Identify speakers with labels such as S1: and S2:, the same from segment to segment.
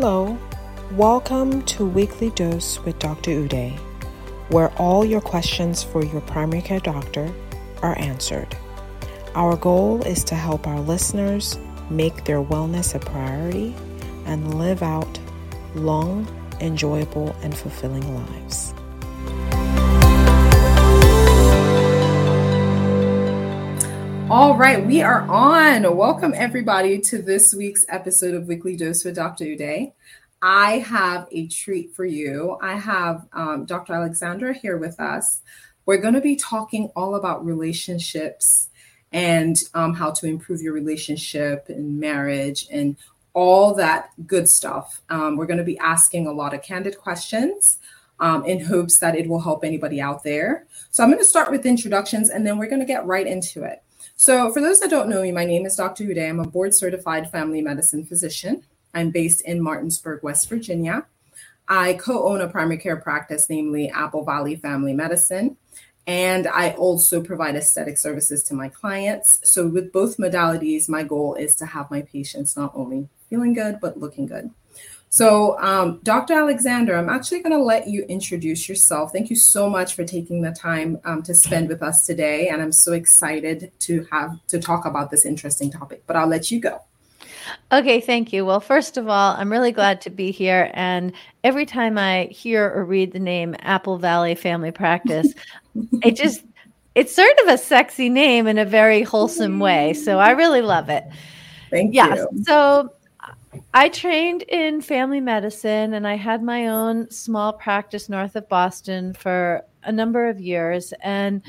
S1: Hello, welcome to Weekly Dose with Dr. Ude, where all your questions for your primary care doctor are answered. Our goal is to help our listeners make their wellness a priority and live out long, enjoyable, and fulfilling lives.
S2: All right, we are on. Welcome, everybody, to this week's episode of Weekly Dose with Dr. Ude. I have a treat for you. I have um, Dr. Alexandra here with us. We're going to be talking all about relationships and um, how to improve your relationship and marriage and all that good stuff. Um, we're going to be asking a lot of candid questions. Um, in hopes that it will help anybody out there. So, I'm going to start with introductions and then we're going to get right into it. So, for those that don't know me, my name is Dr. Ude. I'm a board certified family medicine physician. I'm based in Martinsburg, West Virginia. I co own a primary care practice, namely Apple Valley Family Medicine. And I also provide aesthetic services to my clients. So, with both modalities, my goal is to have my patients not only feeling good, but looking good. So, um, Dr. Alexander, I'm actually going to let you introduce yourself. Thank you so much for taking the time um, to spend with us today, and I'm so excited to have to talk about this interesting topic. But I'll let you go.
S3: Okay, thank you. Well, first of all, I'm really glad to be here. And every time I hear or read the name Apple Valley Family Practice, it just it's sort of a sexy name in a very wholesome way. So I really love it.
S2: Thank
S3: yeah,
S2: you.
S3: So I trained in family medicine and I had my own small practice north of Boston for a number of years. And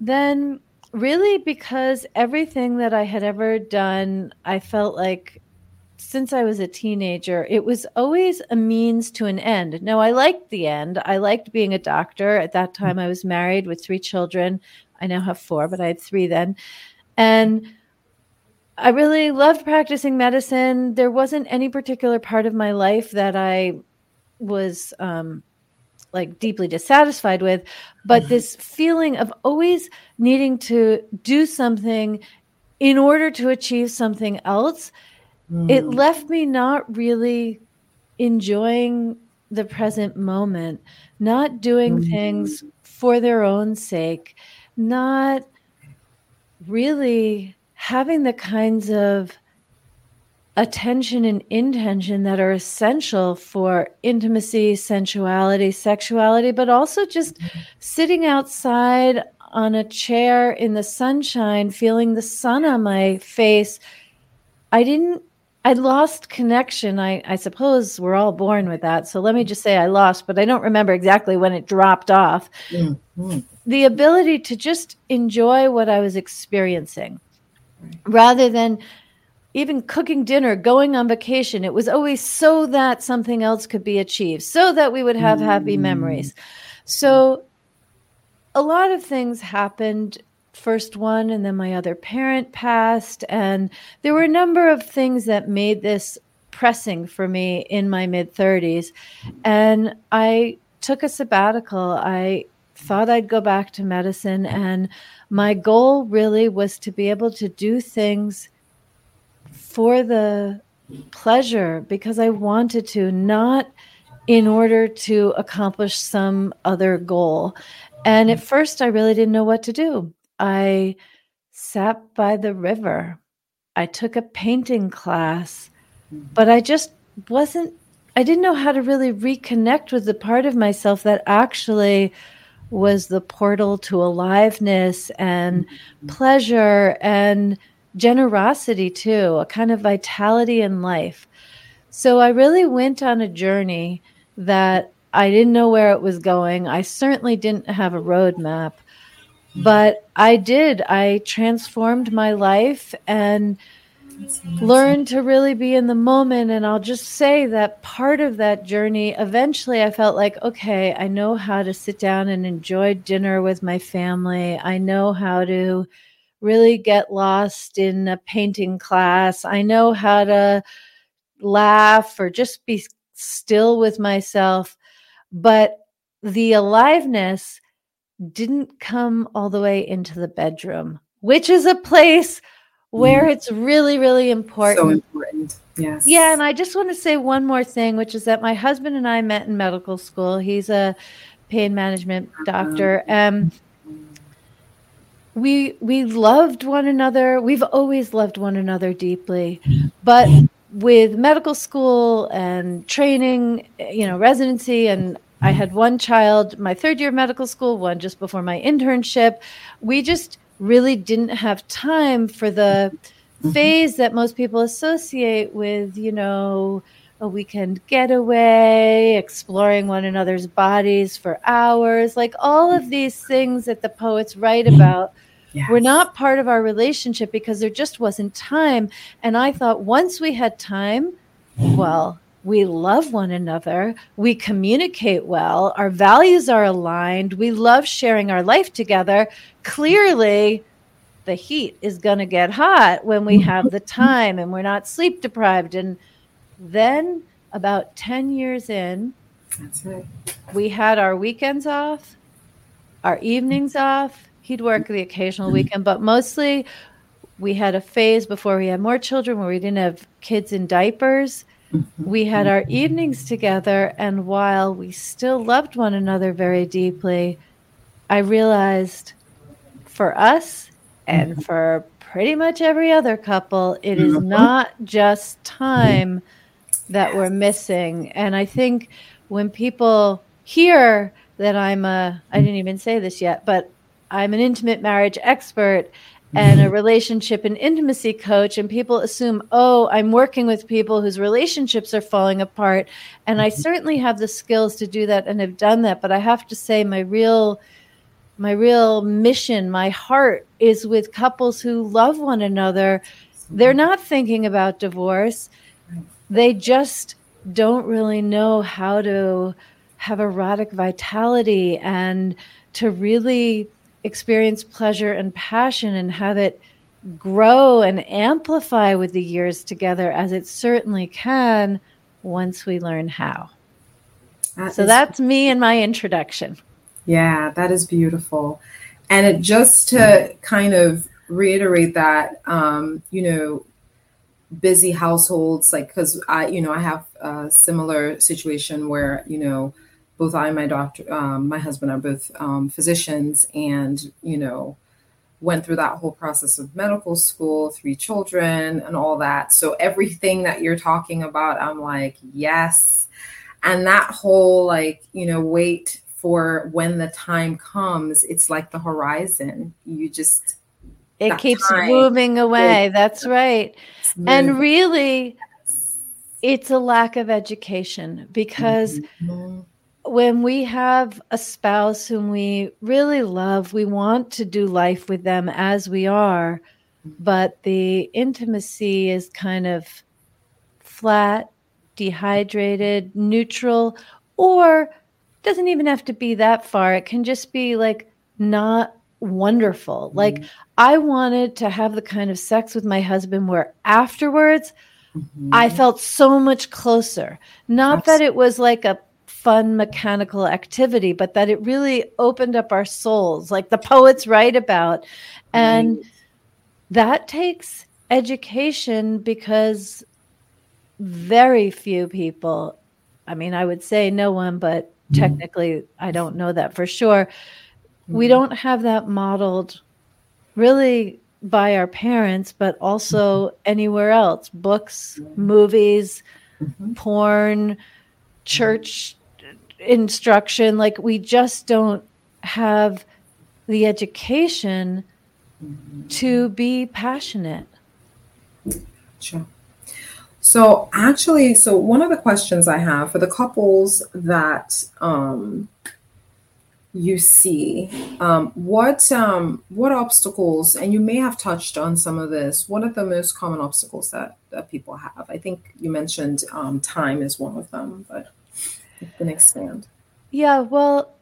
S3: then, really, because everything that I had ever done, I felt like since I was a teenager, it was always a means to an end. Now, I liked the end. I liked being a doctor. At that time, I was married with three children. I now have four, but I had three then. And I really loved practicing medicine. There wasn't any particular part of my life that I was um, like deeply dissatisfied with, but mm-hmm. this feeling of always needing to do something in order to achieve something else, mm. it left me not really enjoying the present moment, not doing mm. things for their own sake, not really having the kinds of attention and intention that are essential for intimacy, sensuality, sexuality, but also just sitting outside on a chair in the sunshine, feeling the sun on my face. I didn't, I lost connection. I, I suppose we're all born with that. So let me just say I lost, but I don't remember exactly when it dropped off. Mm-hmm. The ability to just enjoy what I was experiencing rather than even cooking dinner, going on vacation. It was always so that something else could be achieved, so that we would have happy mm. memories. So a lot of things happened. First one, and then my other parent passed. And there were a number of things that made this pressing for me in my mid 30s. And I took a sabbatical. I thought I'd go back to medicine. And my goal really was to be able to do things for the pleasure because I wanted to, not in order to accomplish some other goal. And at first, I really didn't know what to do. I sat by the river. I took a painting class, but I just wasn't, I didn't know how to really reconnect with the part of myself that actually was the portal to aliveness and mm-hmm. pleasure and generosity too, a kind of vitality in life. So I really went on a journey that I didn't know where it was going. I certainly didn't have a roadmap, mm-hmm. but I did. I transformed my life and learn to really be in the moment. And I'll just say that part of that journey, eventually I felt like, okay, I know how to sit down and enjoy dinner with my family. I know how to really get lost in a painting class. I know how to laugh or just be still with myself. But the aliveness didn't come all the way into the bedroom, which is a place where mm. it's really, really important, so important
S2: Yes.
S3: Yeah, and I just want to say one more thing, which is that my husband and I met in medical school. He's a pain management doctor. Um, we we loved one another. We've always loved one another deeply, but with medical school and training, you know, residency, and I had one child, my third year of medical school, one just before my internship. We just really didn't have time for the mm-hmm. phase that most people associate with, you know, a weekend getaway, exploring one another's bodies for hours, like all of these things that the poets write about yes. were not part of our relationship because there just wasn't time. And I thought once we had time, well, we love one another, we communicate well, our values are aligned, we love sharing our life together. Clearly, the heat is going to get hot when we have the time and we're not sleep deprived. And then, about 10 years in, we had our weekends off, our evenings off, he'd work the occasional weekend, but mostly we had a phase before we had more children where we didn't have kids in diapers. Mm-hmm. We had our evenings together, and while we still loved one another very deeply, I realized for us and mm-hmm. for pretty much every other couple, it is mm-hmm. not just time that we're missing. And I think when people hear that I'm a, I didn't even say this yet, but I'm an intimate marriage expert and a mm-hmm. relationship and intimacy coach and people assume oh i'm working with people whose relationships are falling apart. And i mm-hmm. certainly have the skills to do that and have done that but i have to say my real my real mission my heart is with couples who love one another. They're not thinking about divorce. They just don't really know how to have erotic vitality and to really experience pleasure and passion and have it grow and amplify with the years together as it certainly can once we learn how. That so is, that's me and my introduction.
S2: Yeah, that is beautiful. And it just to kind of reiterate that, um, you know, busy households, like, because I, you know, I have a similar situation where, you know, both I and my doctor, um, my husband are both um, physicians, and you know, went through that whole process of medical school, three children, and all that. So everything that you're talking about, I'm like, yes. And that whole like, you know, wait for when the time comes, it's like the horizon. You just
S3: it keeps moving away. It, That's right. And really, it's a lack of education because. Mm-hmm when we have a spouse whom we really love, we want to do life with them as we are, but the intimacy is kind of flat, dehydrated, neutral, or doesn't even have to be that far. It can just be like not wonderful. Mm-hmm. Like I wanted to have the kind of sex with my husband where afterwards mm-hmm. I felt so much closer. Not Absolutely. that it was like a fun mechanical activity, but that it really opened up our souls, like the poets write about. And that takes education because very few people, I mean, I would say no one, but mm-hmm. technically, I don't know that for sure. Mm-hmm. We don't have that modeled really by our parents, but also mm-hmm. anywhere else books, movies, mm-hmm. porn, church instruction like we just don't have the education to be passionate.
S2: Sure. So actually so one of the questions i have for the couples that um you see um, what um, what obstacles and you may have touched on some of this what are the most common obstacles that, that people have. I think you mentioned um, time is one of them but you can expand.
S3: Yeah, well,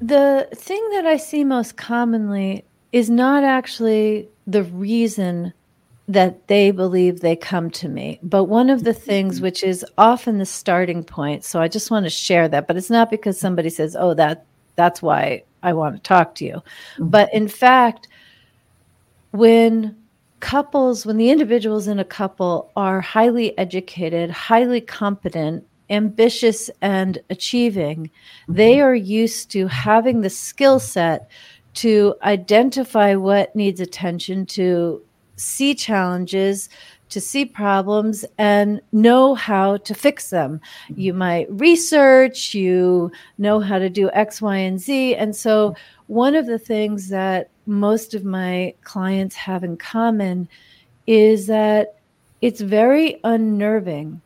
S3: the thing that I see most commonly is not actually the reason that they believe they come to me. But one of the things mm-hmm. which is often the starting point, so I just want to share that, but it's not because somebody says, "Oh, that that's why I want to talk to you." Mm-hmm. But in fact, when couples, when the individuals in a couple are highly educated, highly competent, ambitious, and achieving, they are used to having the skill set to identify what needs attention, to see challenges, to see problems and know how to fix them. You might research, you know how to do X, Y, and Z. And so, one of the things that most of my clients have in common is that it's very unnerving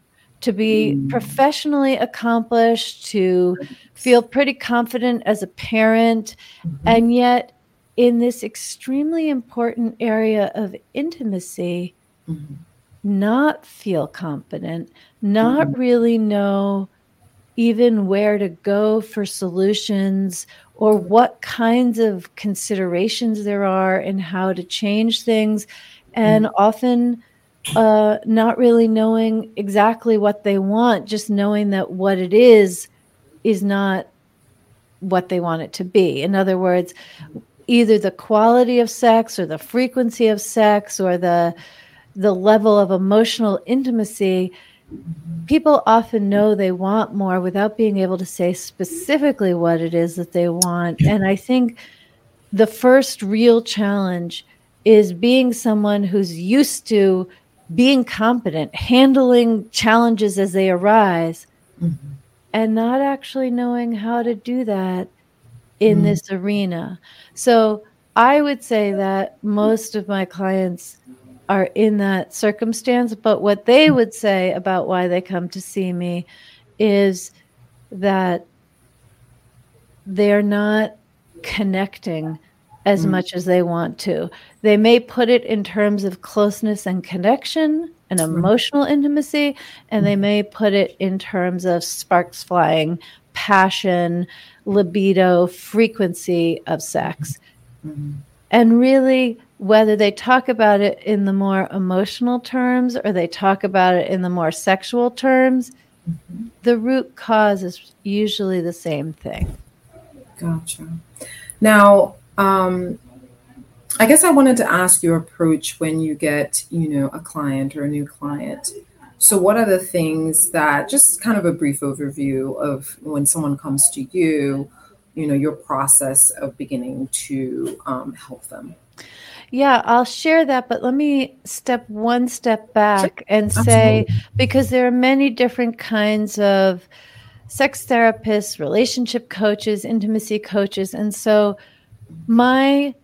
S3: to be mm. professionally accomplished, to feel pretty confident as a parent, mm-hmm. and yet in this extremely important area of intimacy, mm-hmm not feel confident, not mm-hmm. really know even where to go for solutions or what kinds of considerations there are and how to change things, and mm-hmm. often uh, not really knowing exactly what they want, just knowing that what it is is not what they want it to be. In other words, either the quality of sex or the frequency of sex or the the level of emotional intimacy, people often know they want more without being able to say specifically what it is that they want. And I think the first real challenge is being someone who's used to being competent, handling challenges as they arise, mm-hmm. and not actually knowing how to do that in mm-hmm. this arena. So I would say that most of my clients are in that circumstance. But what they would say about why they come to see me is that they're not connecting as mm. much as they want to. They may put it in terms of closeness and connection and emotional intimacy, and they may put it in terms of sparks flying, passion, libido, frequency of sex. Mm-hmm. And really, whether they talk about it in the more emotional terms or they talk about it in the more sexual terms, mm-hmm. the root cause is usually the same thing.
S2: Gotcha. Now, um, I guess I wanted to ask your approach when you get, you know, a client or a new client. So, what are the things that, just kind of a brief overview of when someone comes to you, you know, your process of beginning to um, help them?
S3: Yeah, I'll share that, but let me step one step back sure. and say Absolutely. because there are many different kinds of sex therapists, relationship coaches, intimacy coaches. And so my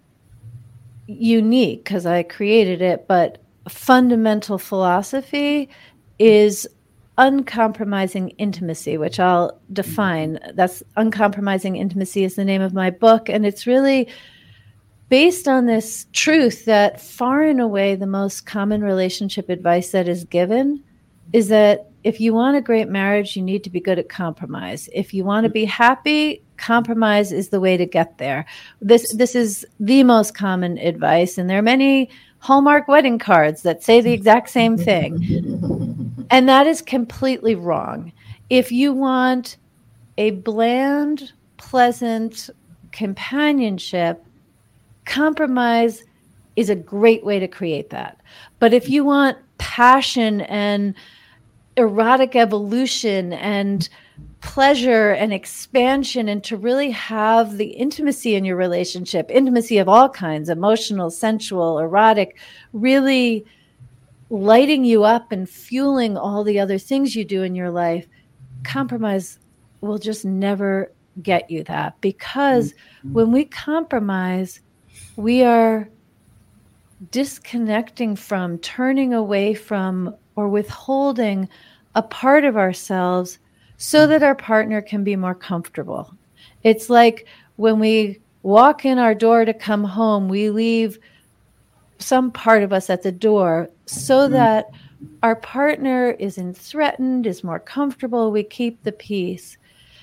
S3: unique, because I created it, but fundamental philosophy is uncompromising intimacy, which I'll define. Mm-hmm. That's uncompromising intimacy is the name of my book. And it's really based on this truth that far and away the most common relationship advice that is given is that if you want a great marriage, you need to be good at compromise. If you want to mm. be happy, compromise is the way to get there. This this is the most common advice, and there are many Hallmark wedding cards that say the exact same thing. and that is completely wrong. If you want a bland, pleasant companionship, compromise is a great way to create that. But if you want passion and erotic evolution and pleasure and expansion and to really have the intimacy in your relationship, intimacy of all kinds, emotional, sensual, erotic, really lighting you up and fueling all the other things you do in your life, compromise will just never get you that because mm-hmm. when we compromise, we are disconnecting from, turning away from, or withholding a part of ourselves so that our partner can be more comfortable. It's like when we walk in our door to come home, we leave some part of us at the door so mm-hmm. that our partner isn't threatened, is more comfortable, we keep the peace.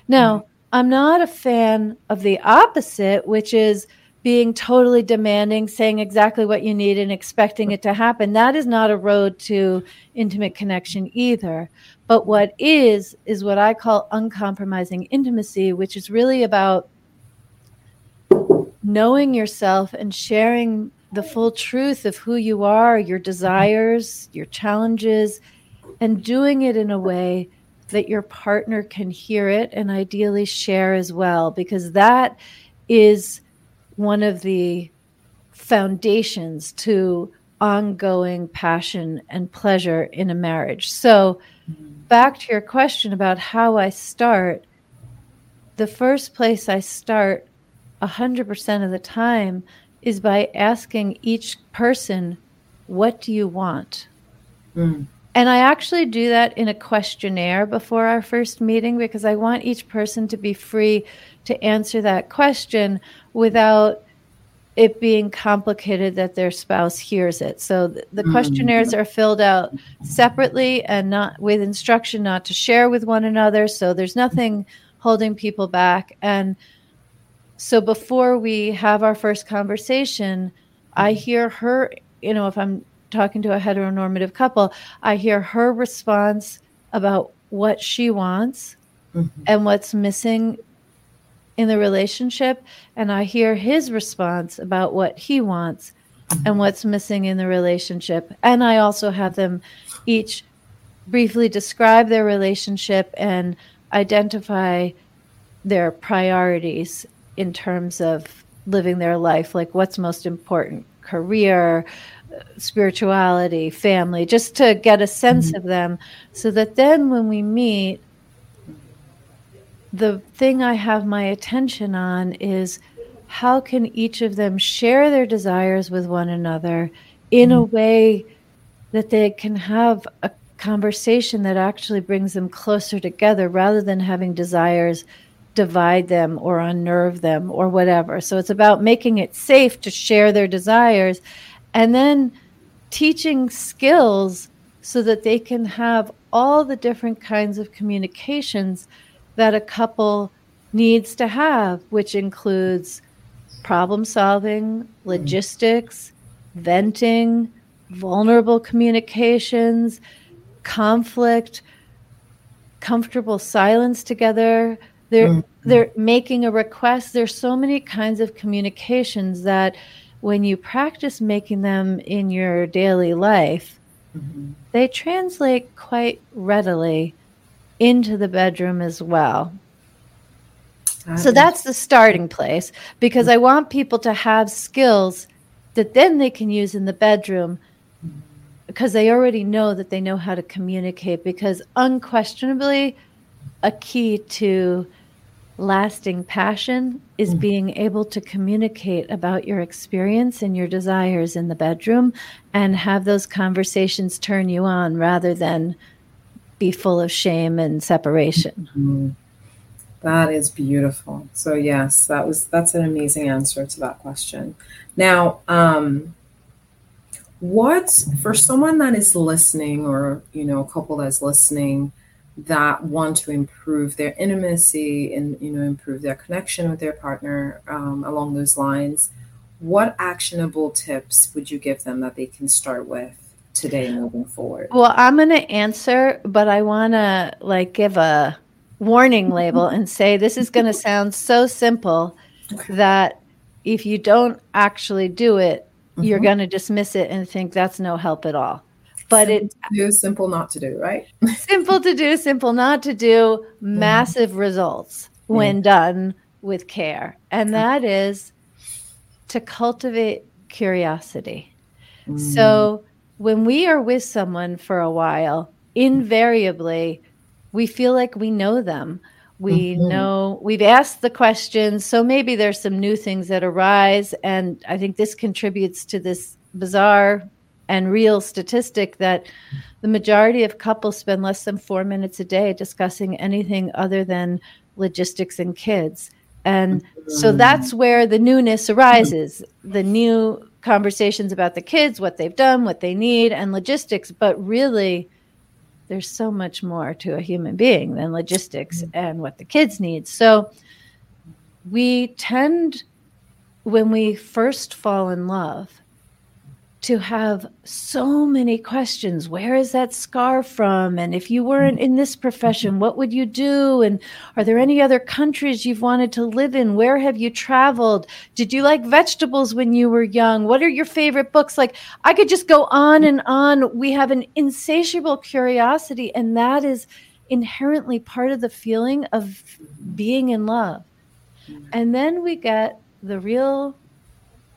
S3: Now, mm-hmm. I'm not a fan of the opposite, which is being totally demanding, saying exactly what you need and expecting it to happen. That is not a road to intimate connection either. But what is, is what I call uncompromising intimacy, which is really about knowing yourself and sharing the full truth of who you are, your desires, your challenges, and doing it in a way that your partner can hear it and ideally share as well, because that is one of the foundations to ongoing passion and pleasure in a marriage. So, back to your question about how I start, the first place I start 100% of the time is by asking each person, What do you want? Mm. And I actually do that in a questionnaire before our first meeting because I want each person to be free to answer that question without it being complicated that their spouse hears it. So the, the mm. questionnaires are filled out separately and not with instruction not to share with one another. So there's nothing holding people back. And so before we have our first conversation, I mm-hmm. hear her, you know, if I'm talking to a heteronormative couple, I hear her response about what she wants mm-hmm. and what's missing in the relationship. And I hear his response about what he wants mm-hmm. and what's missing in the relationship. And I also have them each briefly describe their relationship and identify their priorities in terms of living their life like what's most important career spirituality family just to get a sense mm-hmm. of them so that then when we meet the thing i have my attention on is how can each of them share their desires with one another in mm-hmm. a way that they can have a conversation that actually brings them closer together rather than having desires divide them or unnerve them or whatever. So it's about making it safe to share their desires and then teaching skills so that they can have all the different kinds of communications that a couple needs to have, which includes problem solving, logistics, venting, vulnerable communications, conflict, comfortable silence together, they're mm-hmm. they're making a request. There's so many kinds of communications that when you practice making them in your daily life mm-hmm. they translate quite readily into the bedroom as well so that's the starting place because I want people to have skills that then they can use in the bedroom because they already know that they know how to communicate because unquestionably a key to lasting passion is mm. being able to communicate about your experience and your desires in the bedroom and have those conversations turn you on rather than be full of shame and separation.
S2: Mm-hmm. That is beautiful. So yes, that was that's an amazing answer to that question. Now, um what for someone that is listening or you know a couple that's listening that want to improve their intimacy and you know improve their connection with their partner um, along those lines what actionable tips would you give them that they can start with today moving forward?
S3: Well i'm going to answer but i want to like give a warning label and say this is going to sound so simple that if you don't actually do it mm-hmm. you're going to dismiss it and think that's no help at all but
S2: simple it do, simple not to do, right?
S3: simple to do, simple not to do, massive mm. results when done with care. And that is to cultivate curiosity. Mm. So when we are with someone for a while, invariably we feel like we know them. We mm-hmm. know we've asked the questions. So maybe there's some new things that arise. And I think this contributes to this bizarre and real statistic that the majority of couples spend less than four minutes a day discussing anything other than logistics and kids. And so mm-hmm. that's where the newness arises the new conversations about the kids, what they've done, what they need, and logistics. But really, there's so much more to a human being than logistics mm-hmm. and what the kids need. So we tend, when we first fall in love, to have so many questions. Where is that scar from? And if you weren't in this profession, what would you do? And are there any other countries you've wanted to live in? Where have you traveled? Did you like vegetables when you were young? What are your favorite books? Like, I could just go on and on. We have an insatiable curiosity, and that is inherently part of the feeling of being in love. And then we get the real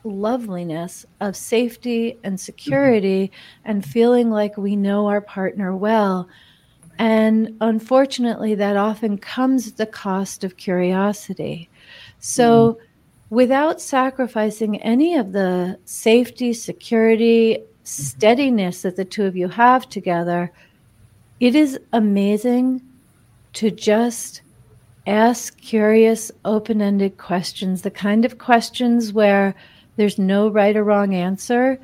S3: loveliness of safety and security mm-hmm. and feeling like we know our partner well. And unfortunately, that often comes at the cost of curiosity. So, mm-hmm. without sacrificing any of the safety, security, steadiness that the two of you have together, it is amazing to just ask curious, open ended questions, the kind of questions where there's no right or wrong answer.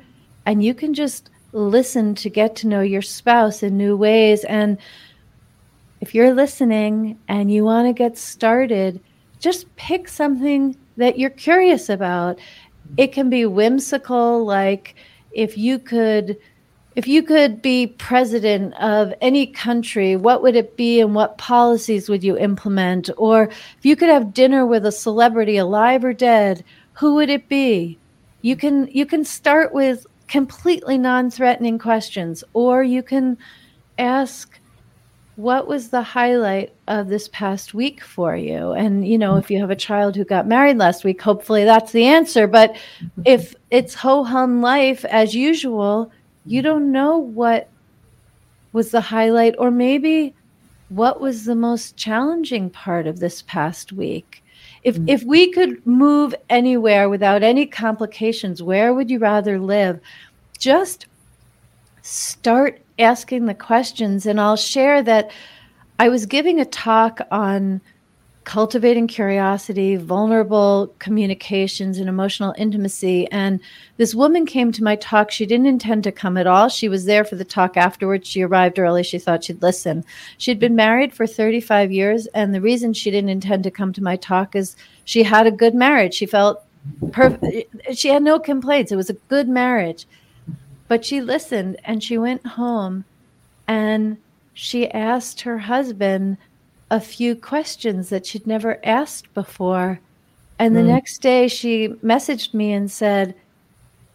S3: And you can just listen to get to know your spouse in new ways. And if you're listening and you want to get started, just pick something that you're curious about. It can be whimsical, like if you could if you could be president of any country, what would it be and what policies would you implement? Or if you could have dinner with a celebrity alive or dead, who would it be? You can you can start with completely non-threatening questions or you can ask what was the highlight of this past week for you? And you know if you have a child who got married last week hopefully that's the answer. But if it's ho hum life as usual you don't know what was the highlight or maybe what was the most challenging part of this past week if mm-hmm. if we could move anywhere without any complications, where would you rather live? Just start asking the questions and I'll share that I was giving a talk on cultivating curiosity, vulnerable communications, and emotional intimacy. And this woman came to my talk. She didn't intend to come at all. She was there for the talk afterwards. She arrived early. She thought she'd listen. She'd been married for 35 years. And the reason she didn't intend to come to my talk is she had a good marriage. She felt perfect. She had no complaints. It was a good marriage. But she listened and she went home and she asked her husband a few questions that she'd never asked before. And the mm. next day she messaged me and said,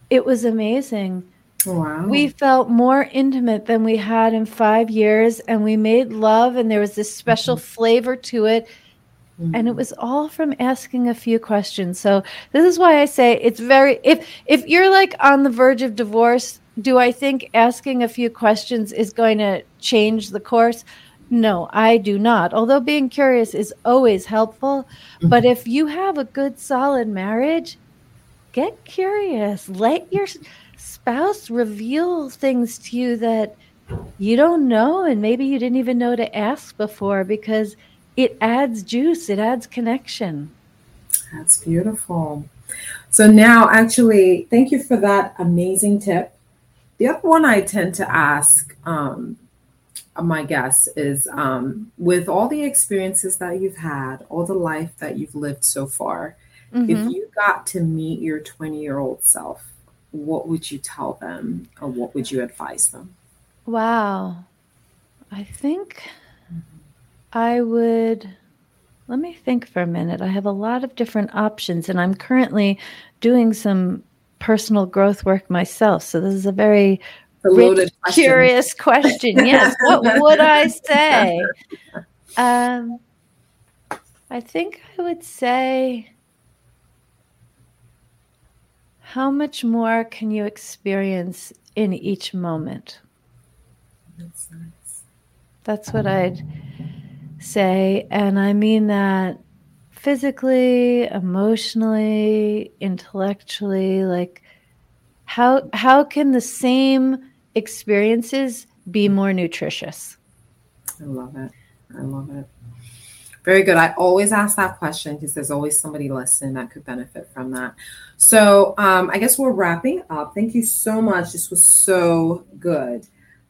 S3: It was amazing. Wow. We felt more intimate than we had in five years, and we made love, and there was this special mm-hmm. flavor to it. Mm-hmm. And it was all from asking a few questions. So this is why I say it's very if if you're like on the verge of divorce, do I think asking a few questions is going to change the course? No, I do not. Although being curious is always helpful, mm-hmm. but if you have a good, solid marriage, get curious. Let your spouse reveal things to you that you don't know and maybe you didn't even know to ask before because it adds juice, it adds connection.
S2: That's beautiful. So, now actually, thank you for that amazing tip. The other one I tend to ask um, my guess is um, with all the experiences that you've had, all the life that you've lived so far, mm-hmm. if you got to meet your 20 year old self, what would you tell them or what would you advise them?
S3: Wow. I think I would. Let me think for a minute. I have a lot of different options, and I'm currently doing some personal growth work myself. So, this is a very rich, question. curious question. Yes. what would I say? Um, I think I would say, how much more can you experience in each moment? That's nice. That's what I'd say. And I mean that physically, emotionally, intellectually, like how how can the same experiences be more nutritious?
S2: I love it. I love it. Very good. I always ask that question because there's always somebody listening that could benefit from that. So um, I guess we're wrapping up. Thank you so much. This was so good.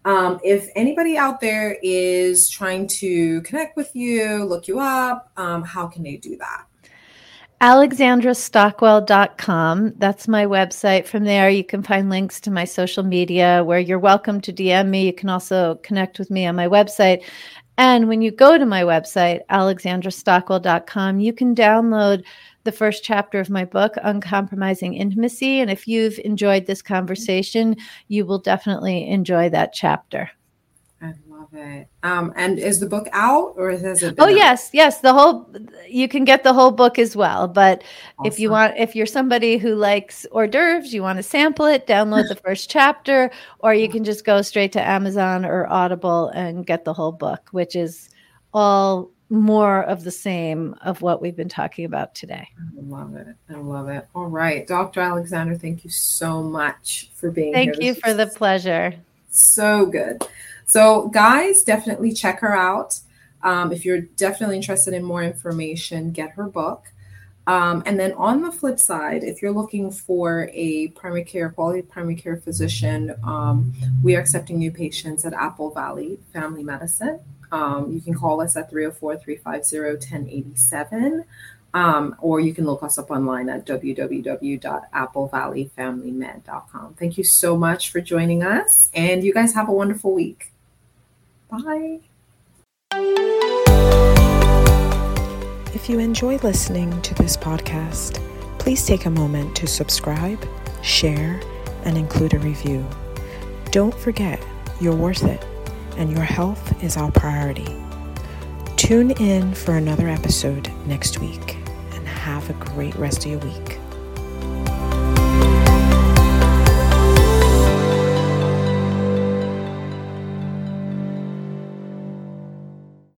S2: Um, if anybody out there is trying to connect with you, look you up, um, how can they do that?
S3: alexandrastockwell.com. That's my website. From there, you can find links to my social media where you're welcome to DM me. You can also connect with me on my website. And when you go to my website, alexandrastockwell.com, you can download the first chapter of my book, Uncompromising Intimacy. And if you've enjoyed this conversation, you will definitely enjoy that chapter.
S2: I love it. Um, and is the book out or has it?
S3: oh out? yes, yes. The whole you can get the whole book as well. But awesome. if you want, if you're somebody who likes hors d'oeuvres, you want to sample it, download the first chapter, or you can just go straight to Amazon or Audible and get the whole book, which is all more of the same of what we've been talking about today.
S2: I love it. I love it. All right. Dr. Alexander, thank you so much for being
S3: thank
S2: here.
S3: Thank you for the pleasure.
S2: So good. So, guys, definitely check her out. Um, if you're definitely interested in more information, get her book. Um, and then on the flip side, if you're looking for a primary care, quality primary care physician, um, we are accepting new patients at Apple Valley Family Medicine. Um, you can call us at 304 350 1087. Um, or you can look us up online at www.applevalleyfamilymed.com. Thank you so much for joining us, and you guys have a wonderful week. Bye.
S1: If you enjoy listening to this podcast, please take a moment to subscribe, share, and include a review. Don't forget, you're worth it and your health is our priority. Tune in for another episode next week and have a great rest of your week.